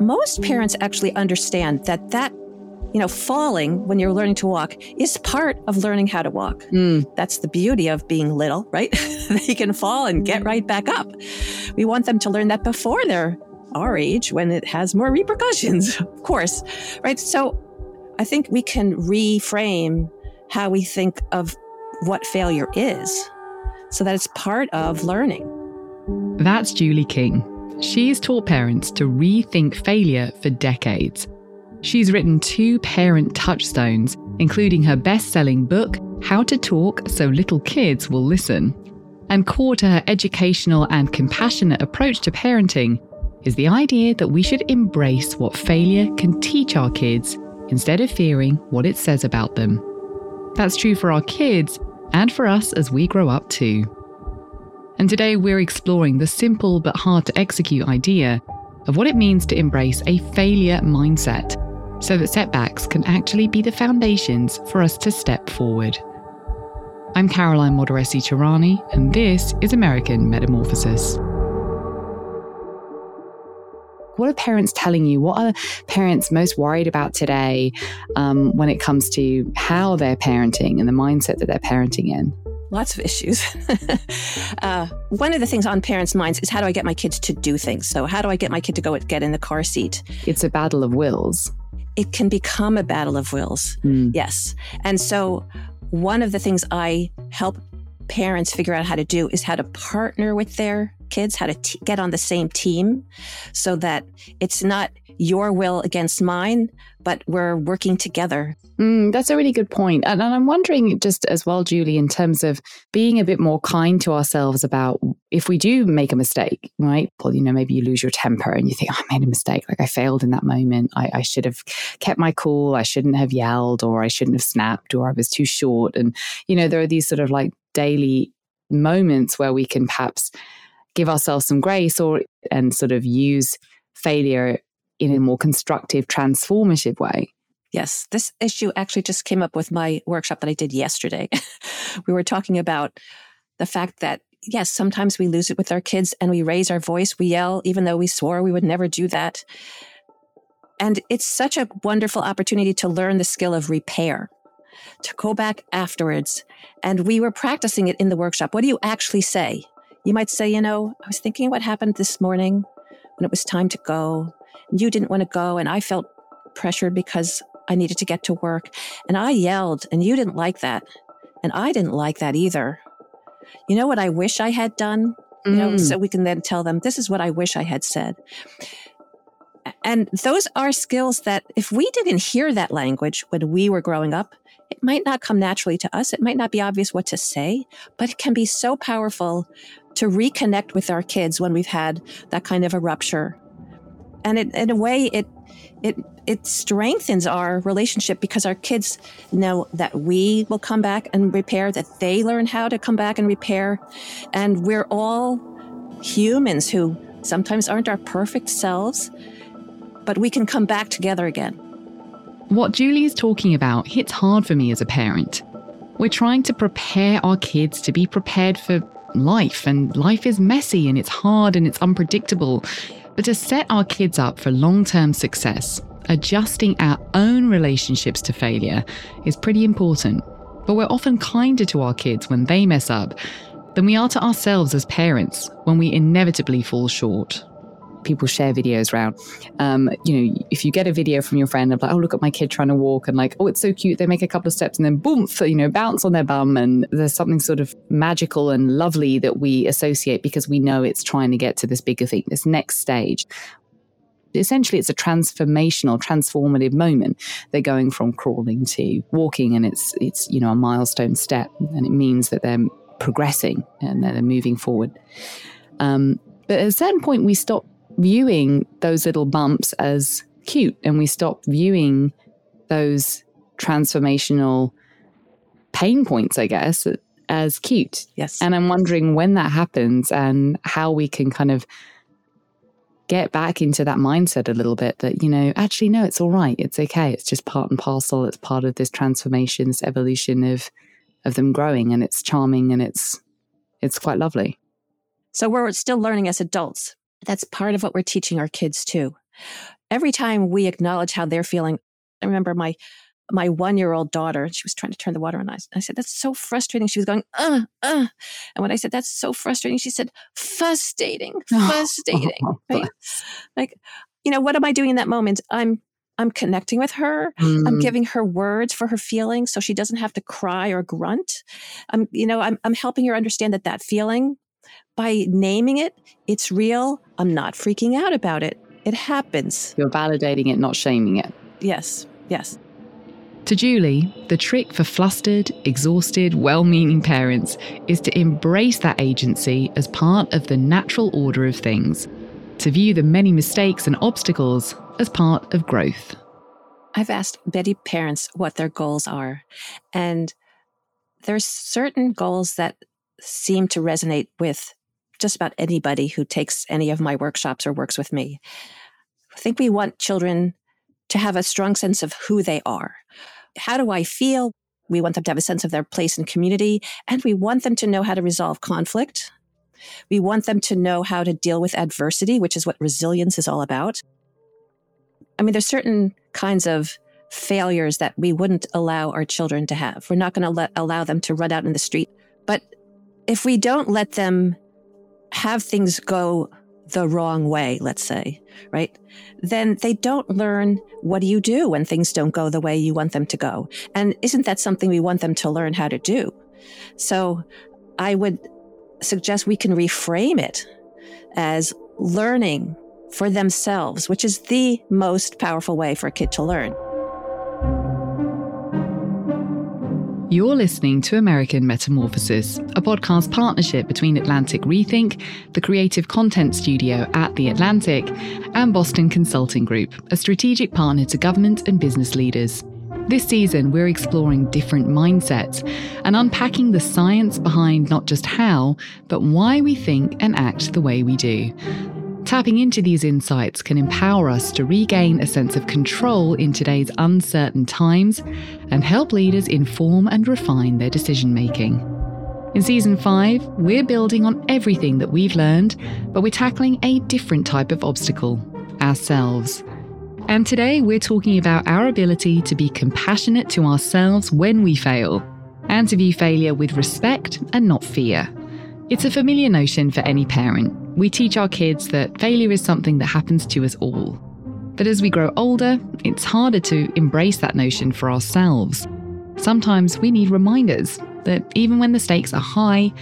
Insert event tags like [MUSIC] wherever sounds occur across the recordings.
Most parents actually understand that that you know, falling when you're learning to walk is part of learning how to walk. Mm. That's the beauty of being little, right? [LAUGHS] they can fall and get right back up. We want them to learn that before they're our age when it has more repercussions, [LAUGHS] of course, right? So I think we can reframe how we think of what failure is so that it's part of learning. That's Julie King. She's taught parents to rethink failure for decades. She's written two parent touchstones, including her best selling book, How to Talk So Little Kids Will Listen. And core to her educational and compassionate approach to parenting is the idea that we should embrace what failure can teach our kids instead of fearing what it says about them. That's true for our kids and for us as we grow up too. And today we're exploring the simple but hard to execute idea of what it means to embrace a failure mindset so that setbacks can actually be the foundations for us to step forward. I'm Caroline Modarressy-Tehrani, and this is American Metamorphosis. What are parents telling you? What are parents most worried about today um, when it comes to how they're parenting and the mindset that they're parenting in? Lots of issues. [LAUGHS] uh, one of the things on parents' minds is how do I get my kids to do things? So, how do I get my kid to go get in the car seat? It's a battle of wills it can become a battle of wills. Mm. Yes. And so one of the things I help parents figure out how to do is how to partner with their kids, how to t- get on the same team so that it's not your will against mine, but we're working together. Mm, that's a really good point. And, and I'm wondering just as well, Julie, in terms of being a bit more kind to ourselves about if we do make a mistake, right? Well, you know, maybe you lose your temper and you think, oh, I made a mistake. Like I failed in that moment. I, I should have kept my cool. I shouldn't have yelled or I shouldn't have snapped or I was too short. And, you know, there are these sort of like daily moments where we can perhaps give ourselves some grace or and sort of use failure in a more constructive, transformative way. Yes, this issue actually just came up with my workshop that I did yesterday. [LAUGHS] we were talking about the fact that, yes, sometimes we lose it with our kids and we raise our voice, we yell, even though we swore we would never do that. And it's such a wonderful opportunity to learn the skill of repair, to go back afterwards. And we were practicing it in the workshop. What do you actually say? You might say, you know, I was thinking what happened this morning when it was time to go you didn't want to go and I felt pressured because I needed to get to work and I yelled and you didn't like that. And I didn't like that either. You know what I wish I had done? You know, mm. so we can then tell them, this is what I wish I had said. And those are skills that if we didn't hear that language when we were growing up, it might not come naturally to us. It might not be obvious what to say, but it can be so powerful to reconnect with our kids when we've had that kind of a rupture and it, in a way it it it strengthens our relationship because our kids know that we will come back and repair that they learn how to come back and repair. And we're all humans who sometimes aren't our perfect selves but we can come back together again. What julie is talking about hits hard for me as a parent. We're trying to prepare our kids to be prepared for life and life is messy and it's hard and it's unpredictable but to set our kids up for long term success, adjusting our own relationships to failure is pretty important. But we're often kinder to our kids when they mess up than we are to ourselves as parents when we inevitably fall short people share videos around. Um, you know, if you get a video from your friend of like, oh, look at my kid trying to walk, and like, oh, it's so cute. They make a couple of steps and then boom, you know, bounce on their bum, and there's something sort of magical and lovely that we associate because we know it's trying to get to this bigger thing, this next stage. Essentially, it's a transformational, transformative moment. They're going from crawling to walking, and it's it's you know a milestone step, and it means that they're progressing and they're moving forward. Um, but at a certain point, we stop viewing those little bumps as cute and we stop viewing those transformational pain points, I guess, as cute. Yes. And I'm wondering when that happens and how we can kind of get back into that mindset a little bit that, you know, actually, no, it's all right. It's okay. It's just part and parcel. It's part of this transformation, this evolution of of them growing and it's charming and it's it's quite lovely. So we're still learning as adults that's part of what we're teaching our kids too. Every time we acknowledge how they're feeling, I remember my my one year old daughter, she was trying to turn the water on. I, I said, That's so frustrating. She was going, uh, uh. And when I said, That's so frustrating, she said, Frustrating, [LAUGHS] frustrating. [LAUGHS] right? Like, you know, what am I doing in that moment? I'm I'm connecting with her. Mm. I'm giving her words for her feelings so she doesn't have to cry or grunt. I'm, you know, I'm, I'm helping her understand that that feeling by naming it, it's real. I'm not freaking out about it. It happens. You're validating it, not shaming it. Yes, yes. To Julie, the trick for flustered, exhausted, well meaning parents is to embrace that agency as part of the natural order of things, to view the many mistakes and obstacles as part of growth. I've asked Betty parents what their goals are, and there's certain goals that seem to resonate with just about anybody who takes any of my workshops or works with me. I think we want children to have a strong sense of who they are. How do I feel? We want them to have a sense of their place in community, and we want them to know how to resolve conflict. We want them to know how to deal with adversity, which is what resilience is all about. I mean, there's certain kinds of failures that we wouldn't allow our children to have. We're not going to allow them to run out in the street. But if we don't let them have things go the wrong way, let's say, right? Then they don't learn what do you do when things don't go the way you want them to go. And isn't that something we want them to learn how to do? So I would suggest we can reframe it as learning for themselves, which is the most powerful way for a kid to learn. You're listening to American Metamorphosis, a podcast partnership between Atlantic Rethink, the creative content studio at The Atlantic, and Boston Consulting Group, a strategic partner to government and business leaders. This season, we're exploring different mindsets and unpacking the science behind not just how, but why we think and act the way we do. Tapping into these insights can empower us to regain a sense of control in today's uncertain times and help leaders inform and refine their decision making. In season 5, we're building on everything that we've learned, but we're tackling a different type of obstacle ourselves. And today we're talking about our ability to be compassionate to ourselves when we fail, and to view failure with respect and not fear. It's a familiar notion for any parent. We teach our kids that failure is something that happens to us all. But as we grow older, it's harder to embrace that notion for ourselves. Sometimes we need reminders that even when the stakes are high,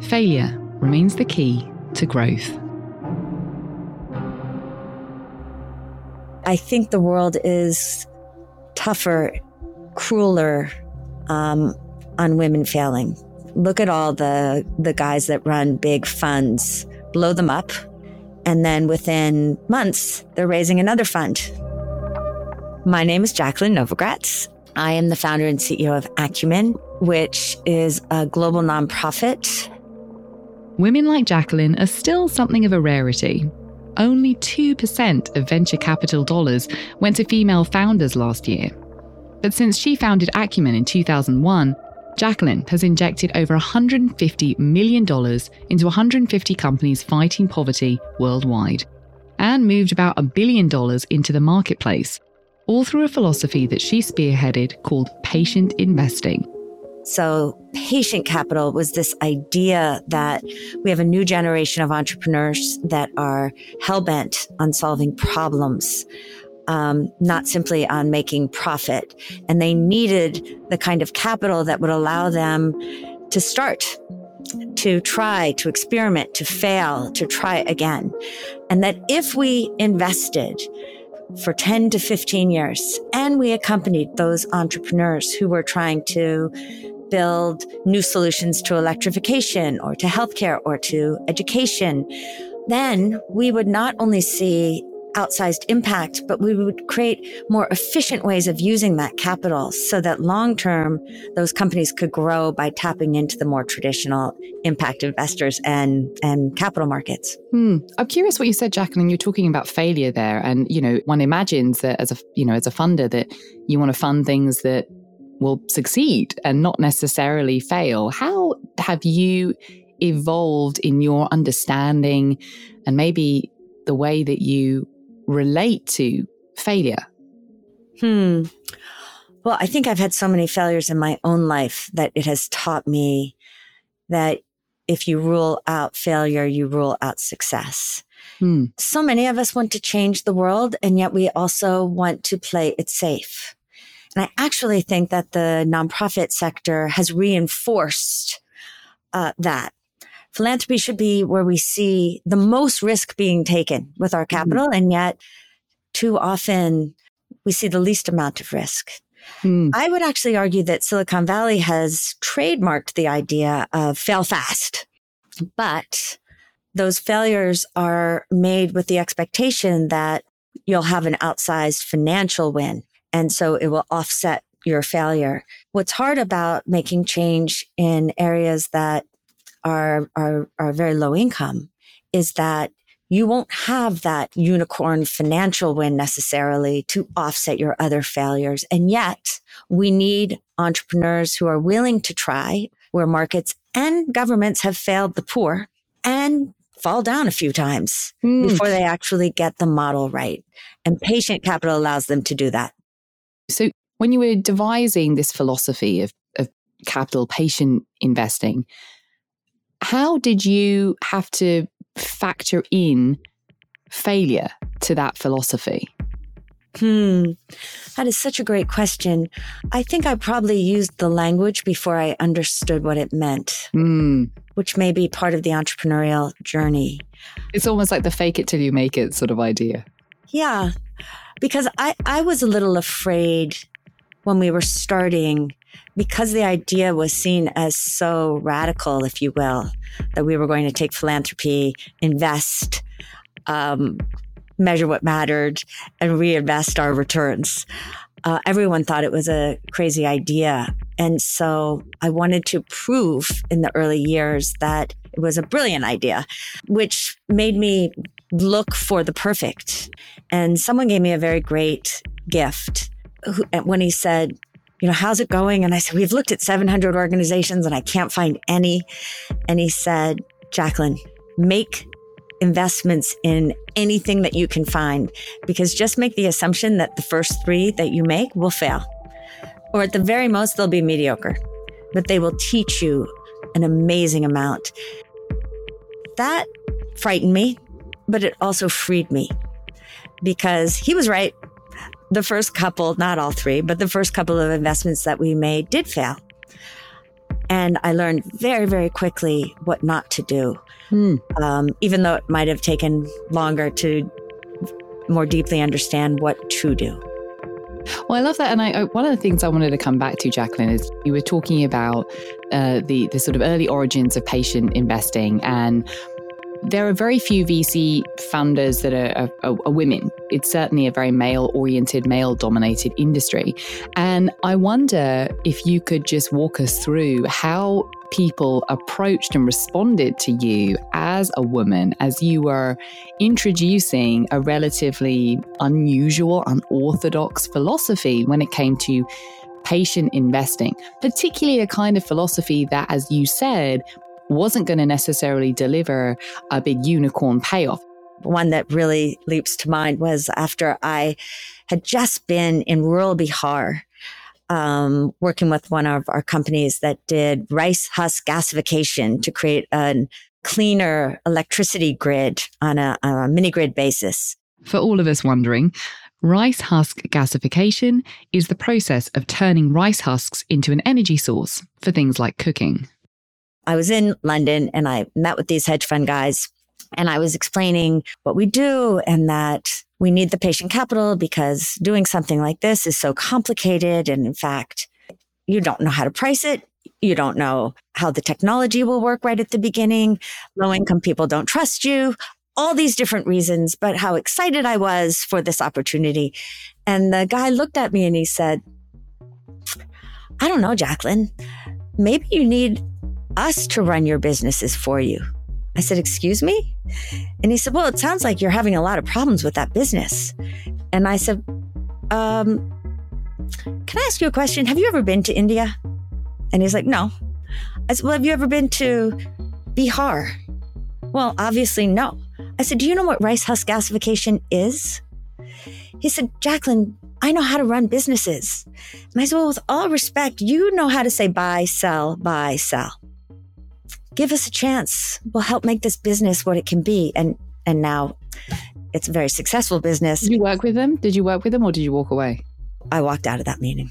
failure remains the key to growth. I think the world is tougher, crueler um, on women failing look at all the the guys that run big funds, blow them up, and then within months they're raising another fund. My name is Jacqueline Novogratz. I am the founder and CEO of Acumen, which is a global nonprofit. Women like Jacqueline are still something of a rarity. Only 2% of venture capital dollars went to female founders last year. But since she founded Acumen in 2001, Jacqueline has injected over $150 million into 150 companies fighting poverty worldwide and moved about a billion dollars into the marketplace, all through a philosophy that she spearheaded called patient investing. So, patient capital was this idea that we have a new generation of entrepreneurs that are hell bent on solving problems um, not simply on making profit. And they needed the kind of capital that would allow them to start, to try, to experiment, to fail, to try again. And that if we invested for 10 to 15 years and we accompanied those entrepreneurs who were trying to build new solutions to electrification or to healthcare or to education, then we would not only see outsized impact, but we would create more efficient ways of using that capital so that long term, those companies could grow by tapping into the more traditional impact investors and, and capital markets. Hmm. I'm curious what you said, Jacqueline. You're talking about failure there. And, you know, one imagines that as a, you know, as a funder that you want to fund things that will succeed and not necessarily fail. How have you evolved in your understanding and maybe the way that you relate to failure? Hmm. Well, I think I've had so many failures in my own life that it has taught me that if you rule out failure, you rule out success. Hmm. So many of us want to change the world, and yet we also want to play it safe. And I actually think that the nonprofit sector has reinforced uh, that. Philanthropy should be where we see the most risk being taken with our mm-hmm. capital, mm-hmm. and yet too often we see the least amount of risk. Mm. I would actually argue that Silicon Valley has trademarked the idea of fail fast, but those failures are made with the expectation that you'll have an outsized financial win. And so it will offset your failure. What's hard about making change in areas that are, are, are very low income is that you won't have that unicorn financial win necessarily to offset your other failures. And yet we need entrepreneurs who are willing to try where markets and governments have failed the poor and fall down a few times mm. before they actually get the model right. And patient capital allows them to do that. So when you were devising this philosophy of, of capital patient investing, how did you have to factor in failure to that philosophy? Hmm. That is such a great question. I think I probably used the language before I understood what it meant, mm. which may be part of the entrepreneurial journey. It's almost like the fake it till you make it sort of idea. Yeah. Because I, I was a little afraid when we were starting because the idea was seen as so radical, if you will, that we were going to take philanthropy, invest, um, measure what mattered, and reinvest our returns. Uh, everyone thought it was a crazy idea. And so I wanted to prove in the early years that it was a brilliant idea, which made me look for the perfect. And someone gave me a very great gift when he said, you know, how's it going? And I said, we've looked at 700 organizations and I can't find any. And he said, Jacqueline, make investments in anything that you can find because just make the assumption that the first three that you make will fail. Or at the very most, they'll be mediocre, but they will teach you an amazing amount. That frightened me, but it also freed me because he was right the first couple, not all three, but the first couple of investments that we made did fail. And I learned very, very quickly what not to do, hmm. um, even though it might have taken longer to more deeply understand what to do. Well, I love that, and I, one of the things I wanted to come back to, Jacqueline, is you were talking about uh, the the sort of early origins of patient investing, and there are very few VC founders that are, are, are women. It's certainly a very male oriented, male dominated industry. And I wonder if you could just walk us through how people approached and responded to you as a woman as you were introducing a relatively unusual, unorthodox philosophy when it came to patient investing, particularly a kind of philosophy that, as you said, wasn't going to necessarily deliver a big unicorn payoff. One that really leaps to mind was after I had just been in rural Bihar, um, working with one of our companies that did rice husk gasification to create a cleaner electricity grid on a, on a mini grid basis. For all of us wondering, rice husk gasification is the process of turning rice husks into an energy source for things like cooking. I was in London and I met with these hedge fund guys and I was explaining what we do and that we need the patient capital because doing something like this is so complicated. And in fact, you don't know how to price it. You don't know how the technology will work right at the beginning. Low income people don't trust you. All these different reasons, but how excited I was for this opportunity. And the guy looked at me and he said, I don't know, Jacqueline. Maybe you need us to run your businesses for you. I said, Excuse me? And he said, Well, it sounds like you're having a lot of problems with that business. And I said, um, Can I ask you a question? Have you ever been to India? And he's like, No. I said, Well, have you ever been to Bihar? Well, obviously, no. I said, Do you know what rice husk gasification is? He said, Jacqueline, I know how to run businesses. And I said, Well, with all respect, you know how to say buy, sell, buy, sell. Give us a chance. We'll help make this business what it can be. And and now it's a very successful business. Did you work with them? Did you work with them or did you walk away? I walked out of that meeting.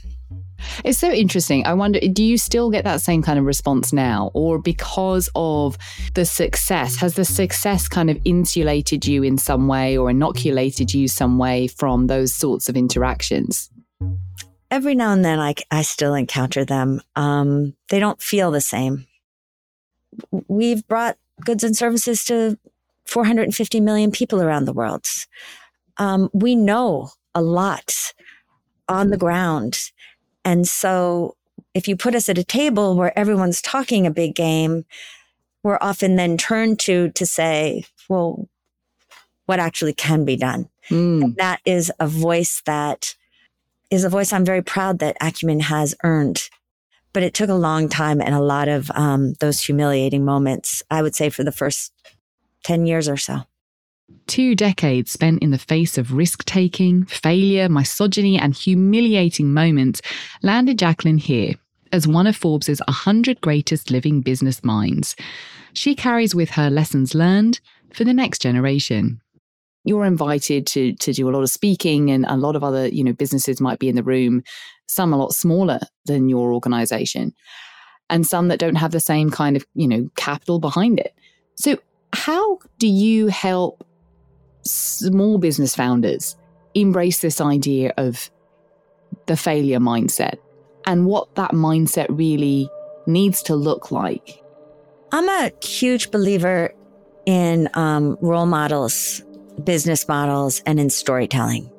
It's so interesting. I wonder, do you still get that same kind of response now? Or because of the success, has the success kind of insulated you in some way or inoculated you some way from those sorts of interactions? Every now and then I, I still encounter them. Um, they don't feel the same. We've brought goods and services to 450 million people around the world. Um, we know a lot on the ground. And so if you put us at a table where everyone's talking a big game, we're often then turned to to say, well, what actually can be done? Mm. that is a voice that is a voice I'm very proud that Acumen has earned. But it took a long time and a lot of um, those humiliating moments, I would say, for the first 10 years or so. Two decades spent in the face of risk taking, failure, misogyny, and humiliating moments landed Jacqueline here as one of Forbes' 100 greatest living business minds. She carries with her lessons learned for the next generation. You're invited to, to do a lot of speaking, and a lot of other you know, businesses might be in the room, some a lot smaller than your organization, and some that don't have the same kind of you know, capital behind it. So, how do you help small business founders embrace this idea of the failure mindset and what that mindset really needs to look like? I'm a huge believer in um, role models, business models, and in storytelling.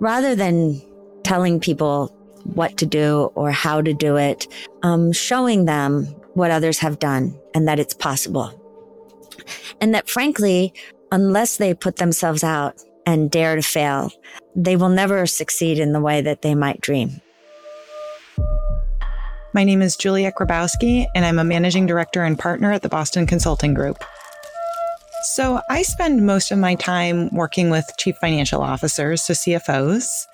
Rather than telling people what to do or how to do it, um, showing them what others have done and that it's possible. And that frankly, unless they put themselves out and dare to fail, they will never succeed in the way that they might dream. My name is Juliet Grabowski, and I'm a managing director and partner at the Boston Consulting Group. So, I spend most of my time working with chief financial officers, so CFOs.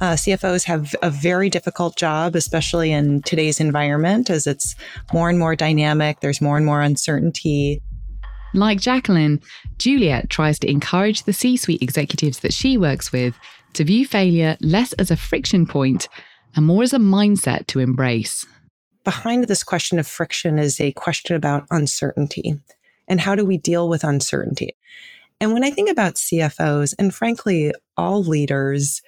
Uh, CFOs have a very difficult job, especially in today's environment, as it's more and more dynamic. There's more and more uncertainty. Like Jacqueline, Juliet tries to encourage the C suite executives that she works with to view failure less as a friction point and more as a mindset to embrace. Behind this question of friction is a question about uncertainty and how do we deal with uncertainty? And when I think about CFOs and frankly, all leaders,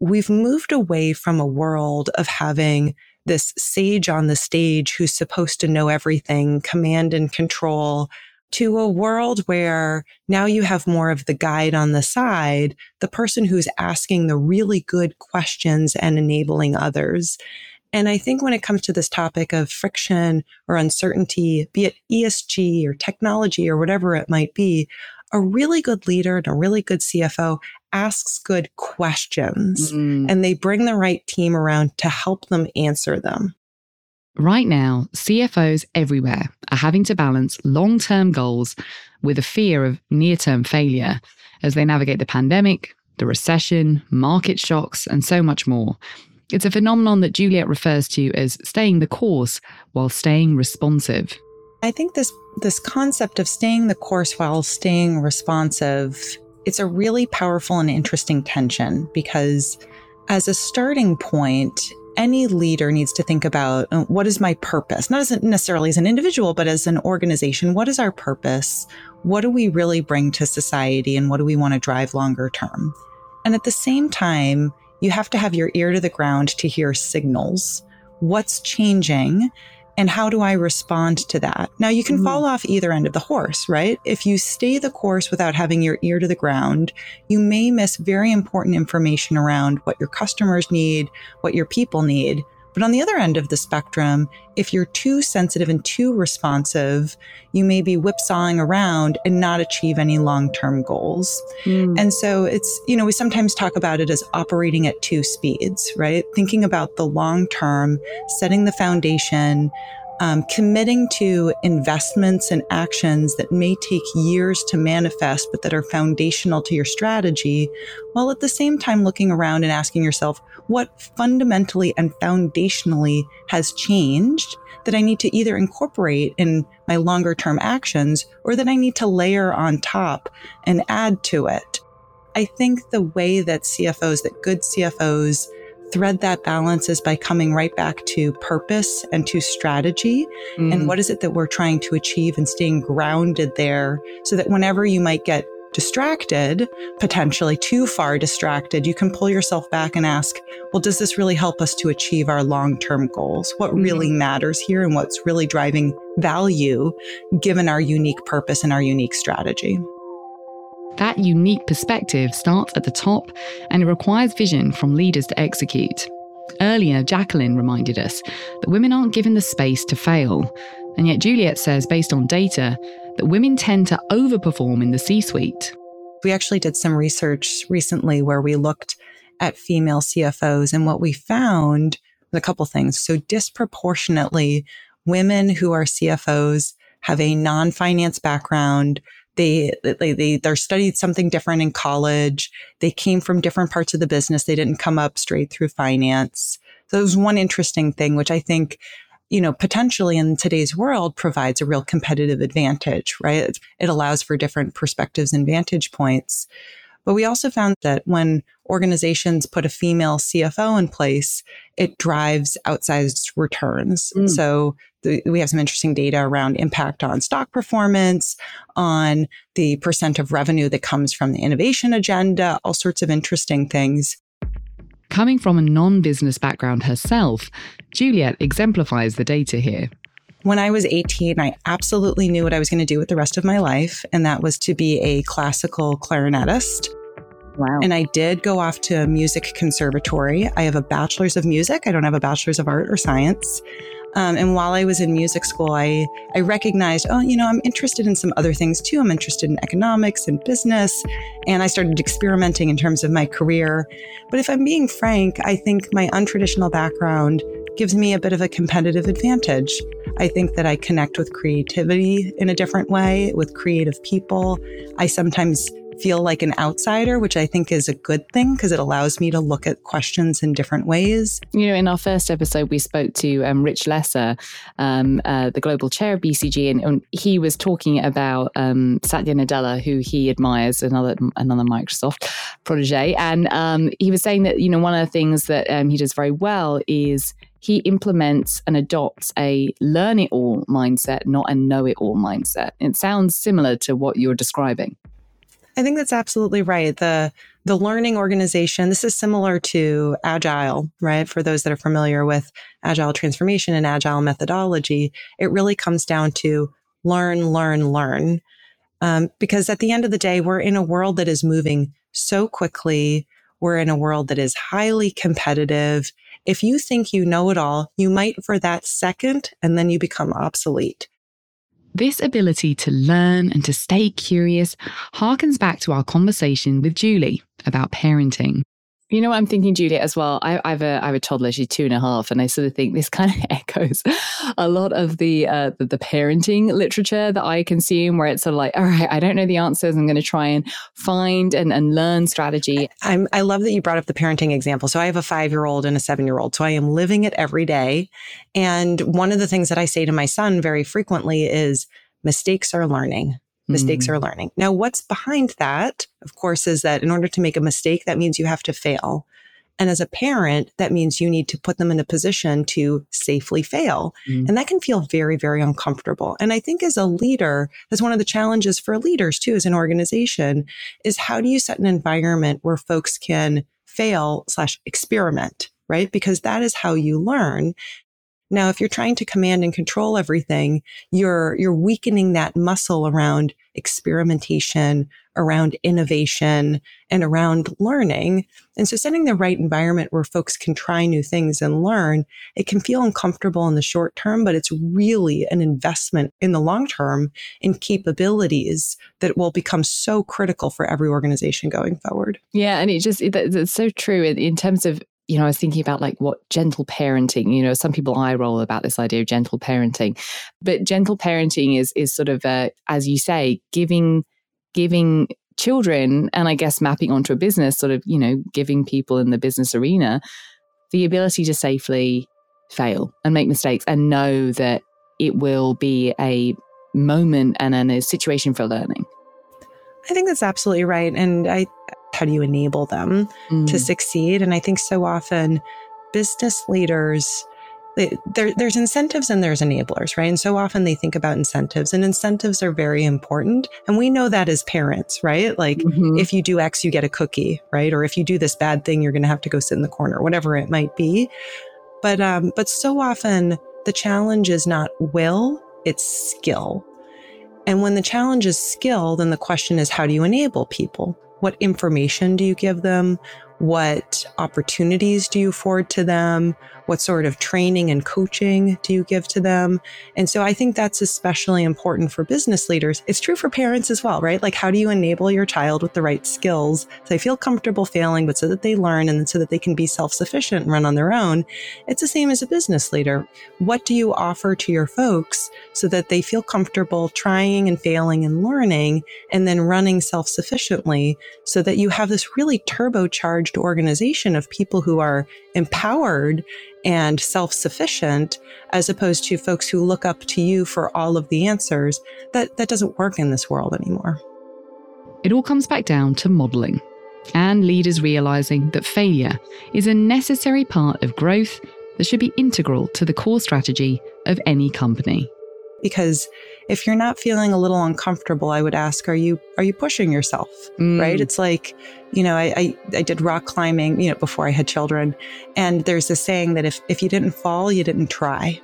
we've moved away from a world of having this sage on the stage who's supposed to know everything, command and control, to a world where now you have more of the guide on the side, the person who's asking the really good questions and enabling others. And I think when it comes to this topic of friction or uncertainty, be it ESG or technology or whatever it might be, a really good leader and a really good CFO asks good questions mm. and they bring the right team around to help them answer them. Right now, CFOs everywhere are having to balance long term goals with a fear of near term failure as they navigate the pandemic, the recession, market shocks, and so much more. It's a phenomenon that Juliet refers to as staying the course while staying responsive. I think this this concept of staying the course while staying responsive, it's a really powerful and interesting tension because as a starting point, any leader needs to think about uh, what is my purpose, not as necessarily as an individual, but as an organization. What is our purpose? What do we really bring to society and what do we want to drive longer term? And at the same time, you have to have your ear to the ground to hear signals. What's changing? And how do I respond to that? Now you can mm-hmm. fall off either end of the horse, right? If you stay the course without having your ear to the ground, you may miss very important information around what your customers need, what your people need. But on the other end of the spectrum, if you're too sensitive and too responsive, you may be whipsawing around and not achieve any long term goals. Mm. And so it's, you know, we sometimes talk about it as operating at two speeds, right? Thinking about the long term, setting the foundation, um, committing to investments and actions that may take years to manifest, but that are foundational to your strategy, while at the same time looking around and asking yourself, what fundamentally and foundationally has changed that I need to either incorporate in my longer term actions or that I need to layer on top and add to it. I think the way that CFOs, that good CFOs thread that balance is by coming right back to purpose and to strategy. Mm. And what is it that we're trying to achieve and staying grounded there so that whenever you might get distracted, potentially too far distracted, you can pull yourself back and ask, well, does this really help us to achieve our long term goals? What mm. really matters here and what's really driving value given our unique purpose and our unique strategy? That unique perspective starts at the top and it requires vision from leaders to execute. Earlier, Jacqueline reminded us that women aren't given the space to fail. And yet, Juliet says, based on data, that women tend to overperform in the C suite. We actually did some research recently where we looked at female CFOs, and what we found was a couple things. So, disproportionately, women who are CFOs have a non finance background they, they, they, they're studied something different in college. They came from different parts of the business. They didn't come up straight through finance. So it was one interesting thing, which I think, you know, potentially in today's world provides a real competitive advantage, right? It allows for different perspectives and vantage points. But we also found that when organizations put a female CFO in place, it drives outsized returns. Mm. So the, we have some interesting data around impact on stock performance, on the percent of revenue that comes from the innovation agenda, all sorts of interesting things. Coming from a non business background herself, Juliet exemplifies the data here. When I was 18, I absolutely knew what I was going to do with the rest of my life, and that was to be a classical clarinetist. Wow. And I did go off to a music conservatory. I have a bachelor's of music. I don't have a bachelor's of art or science. Um, and while I was in music school, I, I recognized, oh, you know, I'm interested in some other things too. I'm interested in economics and business. And I started experimenting in terms of my career. But if I'm being frank, I think my untraditional background gives me a bit of a competitive advantage. I think that I connect with creativity in a different way, with creative people. I sometimes feel like an outsider, which I think is a good thing because it allows me to look at questions in different ways. You know, in our first episode, we spoke to um, Rich Lesser, um, uh, the global chair of BCG, and, and he was talking about um, Satya Nadella, who he admires, another another Microsoft protege, and um, he was saying that you know one of the things that um, he does very well is he implements and adopts a learn it all mindset, not a know it all mindset. It sounds similar to what you're describing. I think that's absolutely right. The the learning organization, this is similar to agile, right? For those that are familiar with agile transformation and agile methodology, it really comes down to learn, learn, learn. Um, because at the end of the day, we're in a world that is moving so quickly. We're in a world that is highly competitive. If you think you know it all, you might for that second, and then you become obsolete. This ability to learn and to stay curious harkens back to our conversation with Julie about parenting. You know what I'm thinking, Juliet, as well? I, I, have a, I have a toddler, she's two and a half, and I sort of think this kind of [LAUGHS] echoes a lot of the, uh, the, the parenting literature that I consume, where it's sort of like, all right, I don't know the answers. I'm going to try and find and, and learn strategy. I'm, I love that you brought up the parenting example. So I have a five year old and a seven year old. So I am living it every day. And one of the things that I say to my son very frequently is mistakes are learning. Mistakes mm. are learning. Now, what's behind that, of course, is that in order to make a mistake, that means you have to fail. And as a parent, that means you need to put them in a position to safely fail. Mm. And that can feel very, very uncomfortable. And I think as a leader, that's one of the challenges for leaders too, as an organization, is how do you set an environment where folks can fail slash experiment, right? Because that is how you learn. Now, if you're trying to command and control everything, you're, you're weakening that muscle around experimentation, around innovation, and around learning. And so setting the right environment where folks can try new things and learn, it can feel uncomfortable in the short term, but it's really an investment in the long term in capabilities that will become so critical for every organization going forward. Yeah. And it just, it, it's so true in terms of you know, I was thinking about like what gentle parenting, you know, some people eye roll about this idea of gentle parenting, but gentle parenting is, is sort of, uh, as you say, giving, giving children and I guess mapping onto a business, sort of, you know, giving people in the business arena the ability to safely fail and make mistakes and know that it will be a moment and a situation for learning. I think that's absolutely right. And I, how do you enable them mm. to succeed? And I think so often business leaders, they, there, there's incentives and there's enablers, right? And so often they think about incentives, and incentives are very important. And we know that as parents, right? Like mm-hmm. if you do X, you get a cookie, right? Or if you do this bad thing, you're going to have to go sit in the corner, whatever it might be. But um, but so often the challenge is not will, it's skill. And when the challenge is skill, then the question is how do you enable people? What information do you give them? What opportunities do you afford to them? What sort of training and coaching do you give to them? And so I think that's especially important for business leaders. It's true for parents as well, right? Like, how do you enable your child with the right skills so they feel comfortable failing, but so that they learn and so that they can be self sufficient and run on their own? It's the same as a business leader. What do you offer to your folks so that they feel comfortable trying and failing and learning and then running self sufficiently so that you have this really turbocharged organization of people who are empowered and self sufficient, as opposed to folks who look up to you for all of the answers, that, that doesn't work in this world anymore. It all comes back down to modeling and leaders realizing that failure is a necessary part of growth that should be integral to the core strategy of any company because if you're not feeling a little uncomfortable i would ask are you are you pushing yourself mm. right it's like you know I, I, I did rock climbing you know before i had children. And there's a saying that if if you didn't fall you didn't try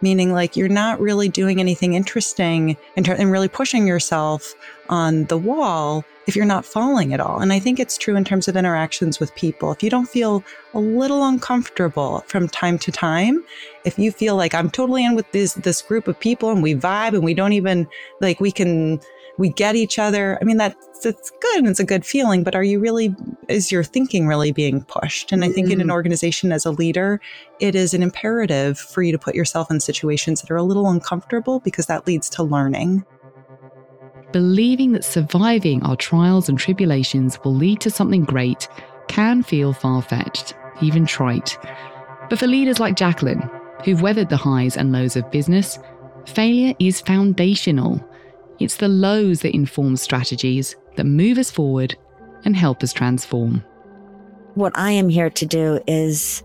meaning like you're not really doing anything interesting and, and really pushing yourself on the wall if you're not falling at all. And I think it's true in terms of interactions with people. If you don't feel a little uncomfortable from time to time, if you feel like I'm totally in with this this group of people and we vibe and we don't even like we can we get each other. I mean, that's, that's good and it's a good feeling, but are you really, is your thinking really being pushed? And I think mm-hmm. in an mm-hmm. organization as a leader, it is an imperative for you to put yourself in situations that are a little uncomfortable because that leads to learning. Believing that surviving our trials and tribulations will lead to something great can feel far fetched, even trite. But for leaders like Jacqueline, who've weathered the highs and lows of business, failure is foundational it's the lows that inform strategies that move us forward and help us transform. What I am here to do is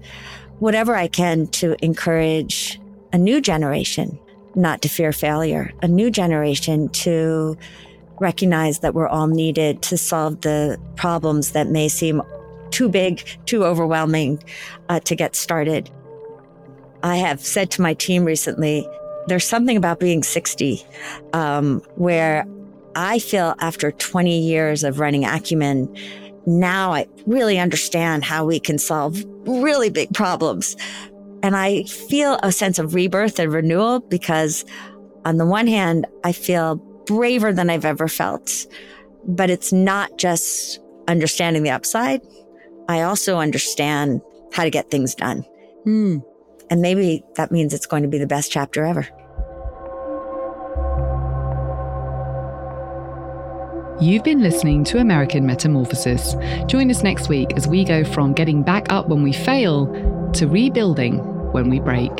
whatever I can to encourage a new generation not to fear failure, a new generation to recognize that we're all needed to solve the problems that may seem too big, too overwhelming uh, to get started. I have said to my team recently there's something about being 60 um, where I feel after 20 years of running Acumen, now I really understand how we can solve really big problems. And I feel a sense of rebirth and renewal because, on the one hand, I feel braver than I've ever felt. But it's not just understanding the upside, I also understand how to get things done. Hmm. And maybe that means it's going to be the best chapter ever. You've been listening to American Metamorphosis. Join us next week as we go from getting back up when we fail to rebuilding when we break.